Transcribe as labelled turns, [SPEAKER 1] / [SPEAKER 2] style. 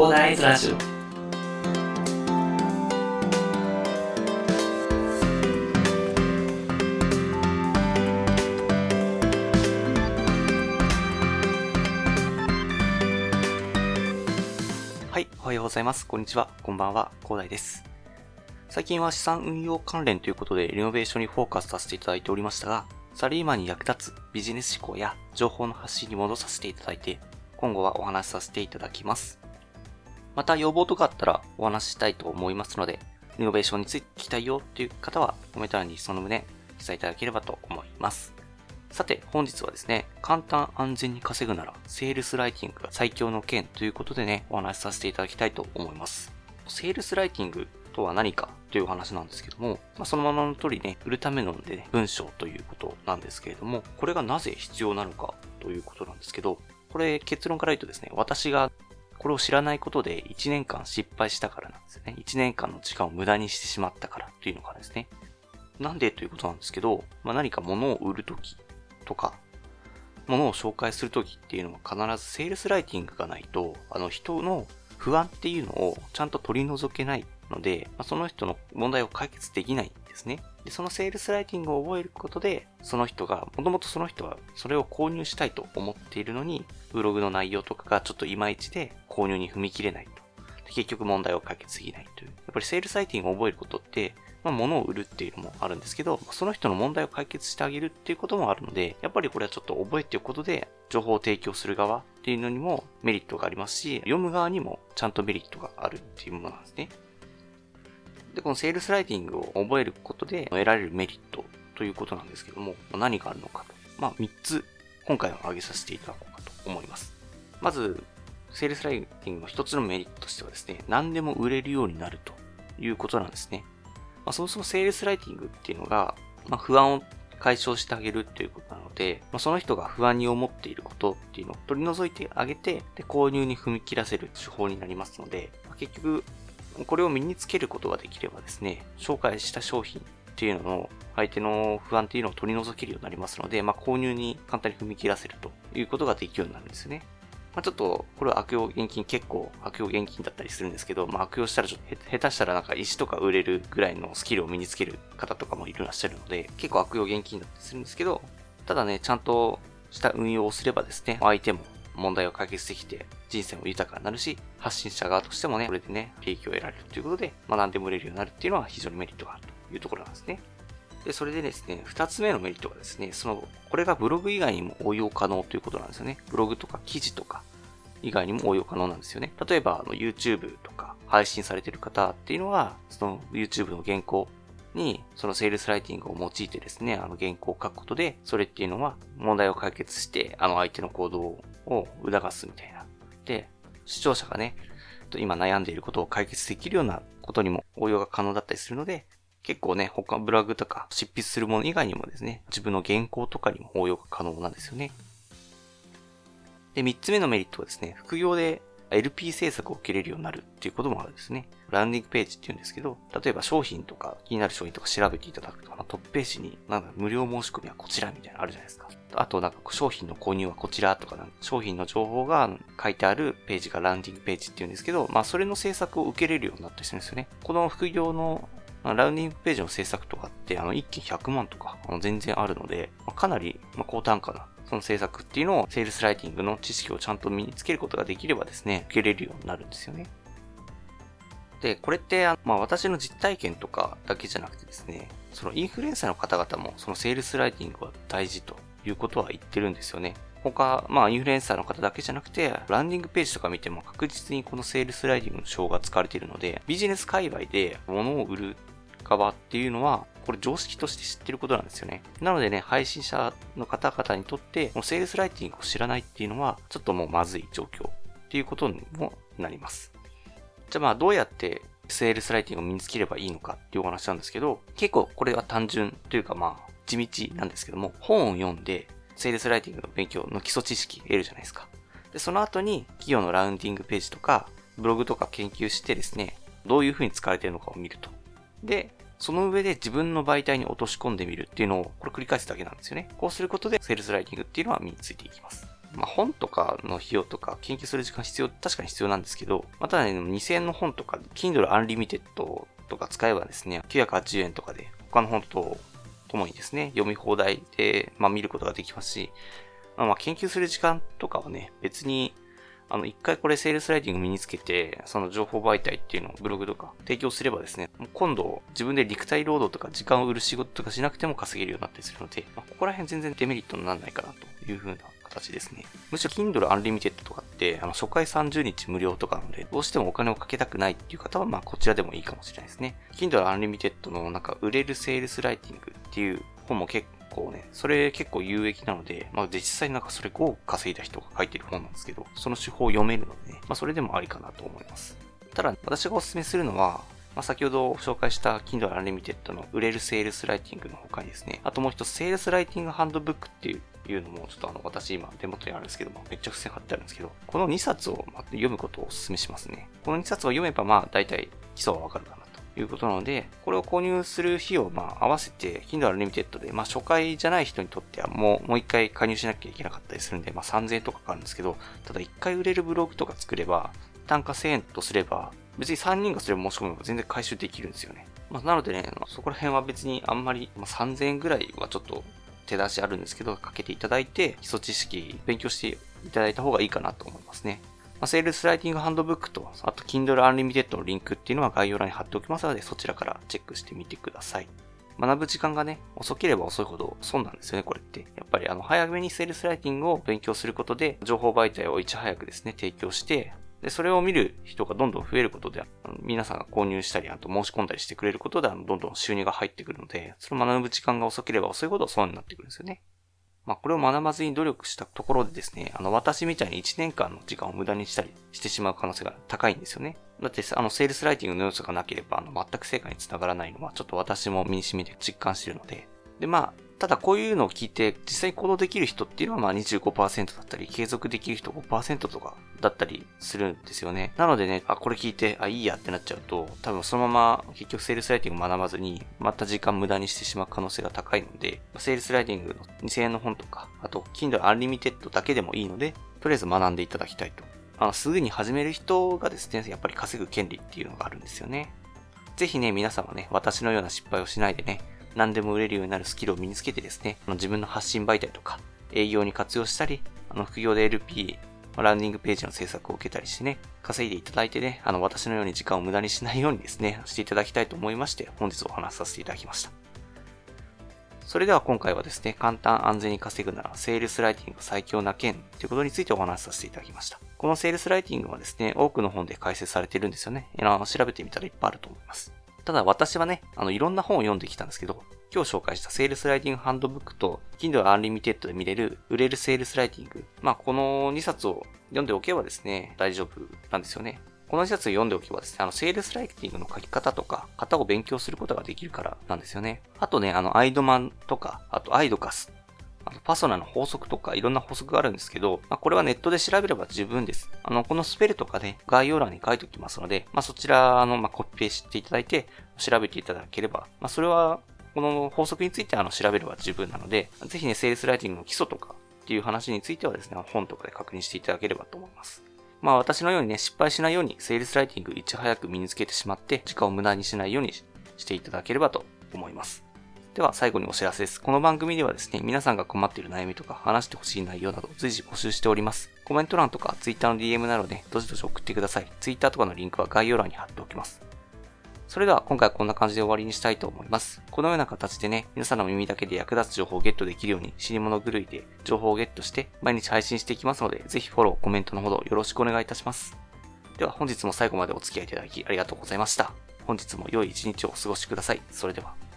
[SPEAKER 1] 広大ズラジオ
[SPEAKER 2] はい、おはようございます。こんにちは。こんばんは。広大です。最近は資産運用関連ということで、リノベーションにフォーカスさせていただいておりましたが、サリーマンに役立つビジネス思考や情報の発信に戻させていただいて、今後はお話しさせていただきます。また要望とかあったらお話ししたいと思いますので、リノベーションについて聞きたいよっていう方は、コメント欄にその旨記載いただければと思います。さて、本日はですね、簡単安全に稼ぐなら、セールスライティングが最強の剣ということでね、お話しさせていただきたいと思います。セールスライティングとは何かという話なんですけども、まあ、そのままの通りね、売るためので、ね、文章ということなんですけれども、これがなぜ必要なのかということなんですけど、これ結論から言うとですね、私がこれを知らないことで1年間失敗したからなんですよね。1年間の時間を無駄にしてしまったからというのがですね。なんでということなんですけど、まあ、何か物を売るときとか、物を紹介するときっていうのは必ずセールスライティングがないと、あの人の不安っていうのをちゃんと取り除けないので、まあ、その人の問題を解決できないんですね。で、そのセールスライティングを覚えることで、その人が、もともとその人はそれを購入したいと思っているのに、ブログの内容とかがちょっといまいちで購入に踏み切れないと。で結局問題を解決できないという。やっぱりセールスライティングを覚えることって、まあ、物を売るっていうのもあるんですけど、その人の問題を解決してあげるっていうこともあるので、やっぱりこれはちょっと覚えておくことで、情報を提供する側っていうのにもメリットがありますし、読む側にもちゃんとメリットがあるっていうものなんですね。で、このセールスライティングを覚えることで得られるメリットということなんですけども、何があるのかと。まあ、3つ今回は挙げさせていただこうかと思います。まず、セールスライティングの一つのメリットとしてはですね、何でも売れるようになるということなんですね。まあ、そもそもセールスライティングっていうのが、まあ、不安を解消してあげるっていうことなので、まあ、その人が不安に思っていることっていうのを取り除いてあげて、で、購入に踏み切らせる手法になりますので、まあ、結局、これを身につけることができればですね、紹介した商品っていうのの相手の不安っていうのを取り除けるようになりますので、まあ、購入に簡単に踏み切らせるということができるようになるんですよね。まあ、ちょっと、これは悪用現金結構悪用現金だったりするんですけど、まあ、悪用したらちょっと下手したらなんか石とか売れるぐらいのスキルを身につける方とかもいらっしゃるので、結構悪用現金だったりするんですけど、ただね、ちゃんとした運用をすればですね、相手も問題を解決できて人生も豊かになるし、発信者側としてもね、これでね、利益を得られるということで、まあ、何でも売れるようになるっていうのは非常にメリットがあるというところなんですね。で、それでですね、二つ目のメリットがですね、その、これがブログ以外にも応用可能ということなんですよね。ブログとか記事とか以外にも応用可能なんですよね。例えば、あの、YouTube とか配信されてる方っていうのは、その YouTube の原稿に、そのセールスライティングを用いてですね、あの原稿を書くことで、それっていうのは問題を解決して、あの相手の行動をを促すみたいな。で、視聴者がね、今悩んでいることを解決できるようなことにも応用が可能だったりするので、結構ね、他ブログとか執筆するもの以外にもですね、自分の原稿とかにも応用が可能なんですよね。で、三つ目のメリットはですね、副業で LP 制作を受けれるようになるっていうこともあるんですね。ランディングページって言うんですけど、例えば商品とか気になる商品とか調べていただくとか、トップページになんか無料申し込みはこちらみたいなのあるじゃないですか。あとなんか商品の購入はこちらとか、商品の情報が書いてあるページがランディングページって言うんですけど、まあそれの制作を受けれるようになったりするんですよね。この副業のランディングページの制作とかって、あの、一件100万とか、あの全然あるので、まあ、かなり、まあ、高単価な、その制作っていうのを、セールスライティングの知識をちゃんと身につけることができればですね、受けれるようになるんですよね。で、これって、まあ私の実体験とかだけじゃなくてですね、そのインフルエンサーの方々も、そのセールスライティングは大事ということは言ってるんですよね。他、まあインフルエンサーの方だけじゃなくて、ランディングページとか見ても確実にこのセールスライティングの手法が使われているので、ビジネス界隈で物を売る側っていうのは、これ常識として知ってることなんですよね。なのでね、配信者の方々にとって、このセールスライティングを知らないっていうのは、ちょっともうまずい状況っていうことにもなります。じゃあまあどうやってセールスライティングを身につければいいのかっていうお話なんですけど、結構これは単純というかまあ地道なんですけども、本を読んでセールスライティングの勉強の基礎知識得るじゃないですか。で、その後に企業のラウンディングページとか、ブログとか研究してですね、どういう風に使われているのかを見ると。で、その上で自分の媒体に落とし込んでみるっていうのを、これ繰り返すだけなんですよね。こうすることで、セールスライティングっていうのは身についていきます。まあ、本とかの費用とか研究する時間必要、確かに必要なんですけど、またね、2000円の本とか、Kindle Unlimited とか使えばですね、980円とかで他の本とともにですね、読み放題で、まあ、見ることができますし、まあ研究する時間とかはね、別にあの、一回これセールスライティング身につけて、その情報媒体っていうのをブログとか提供すればですね、今度自分で肉体労働とか時間を売る仕事とかしなくても稼げるようになったりするので、まあ、ここら辺全然デメリットにならないかなというふうな形ですね。むしろ Kindle Unlimited とかって、あの、初回30日無料とかなので、どうしてもお金をかけたくないっていう方は、まあ、こちらでもいいかもしれないですね。Kindle Unlimited のなんか、売れるセールスライティングっていう本も結構ね、それ結構有益なので、まあ実際なんかそれ5億稼いだ人が書いてる本なんですけど、その手法を読めるのでね、まあそれでもありかなと思います。ただ、私がお勧めするのは、まあ、先ほど紹介した Kindle Unlimited の売れるセールスライティングの他にですね、あともう一つセールスライティングハンドブックっていういうのも、ちょっとあの、私今手元にあるんですけども、めっちゃ付箋貼ってあるんですけど、この2冊を読むことをお勧めしますね。この2冊を読めば、まあ、大体基礎はわかるかないうことなので、これを購入する費用まあ合わせて Kindle Unlimited で、まあ初回じゃない人にとってはもう、もう一回加入しなきゃいけなかったりするんで、まあ3000円とかかかるんですけど、ただ一回売れるブログとか作れば、単価1000円とすれば、別に3人がそれを申し込めば全然回収できるんですよね。まあ、なのでね、そこら辺は別にあんまり、まあ、3000円ぐらいはちょっと手出しあるんですけど、かけていただいて、基礎知識勉強していただいた方がいいかなと思いますね。ま、セールスライティングハンドブックと、あと Kindle Unlimited のリンクっていうのは概要欄に貼っておきますので、そちらからチェックしてみてください。学ぶ時間がね、遅ければ遅いほど損なんですよね、これって。やっぱりあの、早めにセールスライティングを勉強することで、情報媒体をいち早くですね、提供して、で、それを見る人がどんどん増えることで、皆さんが購入したり、あと申し込んだりしてくれることで、どんどん収入が入ってくるので、それを学ぶ時間が遅ければ遅いほど損になってくるんですよね。まあ、これを学ばずに努力したところでですね、あの、私みたいに1年間の時間を無駄にしたりしてしまう可能性が高いんですよね。だって、あの、セールスライティングの要素がなければ、あの、全く成果につながらないのは、ちょっと私も身に染みて実感してるので。で、まあ、ただこういうのを聞いて実際に行動できる人っていうのはまあ25%だったり、継続できる人5%とかだったりするんですよね。なのでね、あ、これ聞いて、あ、いいやってなっちゃうと、多分そのまま結局セールスライティングを学ばずに、また時間無駄にしてしまう可能性が高いので、セールスライティングの2000円の本とか、あと Kindle Unlimited だけでもいいので、とりあえず学んでいただきたいと。あの、すぐに始める人がですね、やっぱり稼ぐ権利っていうのがあるんですよね。ぜひね、皆様ね、私のような失敗をしないでね、何でも売れるようになるスキルを身につけてですね、あの自分の発信媒体とか、営業に活用したり、あの副業で LP、ランディングページの制作を受けたりしてね、稼いでいただいてね、あの私のように時間を無駄にしないようにですね、していただきたいと思いまして、本日お話しさせていただきました。それでは今回はですね、簡単安全に稼ぐならセールスライティング最強な件ということについてお話しさせていただきました。このセールスライティングはですね、多くの本で解説されているんですよね。調べてみたらいっぱいあると思います。ただ私はね、あのいろんな本を読んできたんですけど、今日紹介したセールスライティングハンドブックと Kindle Unlimited で見れる売れるセールスライティング。まあ、この2冊を読んでおけばですね、大丈夫なんですよね。この2冊を読んでおけばですね、あの、セールスライティングの書き方とか、型を勉強することができるからなんですよね。あとね、あの、アイドマンとか、あとアイドカス。パソナの法則とか、いろんな法則があるんですけど、まあ、これはネットで調べれば十分です。あの、このスペルとかね、概要欄に書いておきますので、まあ、そちら、の、ま、コピペしていただいて、調べていただければ、ま、それはこの法則についてあの調べれば十分なので、ぜひね、セールスライティングの基礎とかっていう話についてはですね、本とかで確認していただければと思います。まあ私のようにね、失敗しないようにセールスライティングいち早く身につけてしまって、時間を無駄にしないようにしていただければと思います。では最後にお知らせです。この番組ではですね、皆さんが困っている悩みとか話してほしい内容など随時募集しております。コメント欄とか Twitter の DM などでどしどし送ってください。Twitter とかのリンクは概要欄に貼っておきます。それでは今回はこんな感じで終わりにしたいと思います。このような形でね、皆さんの耳だけで役立つ情報をゲットできるように、死に物狂いで情報をゲットして毎日配信していきますので、ぜひフォロー、コメントのほどよろしくお願いいたします。では本日も最後までお付き合いいただきありがとうございました。本日も良い一日をお過ごしください。それでは。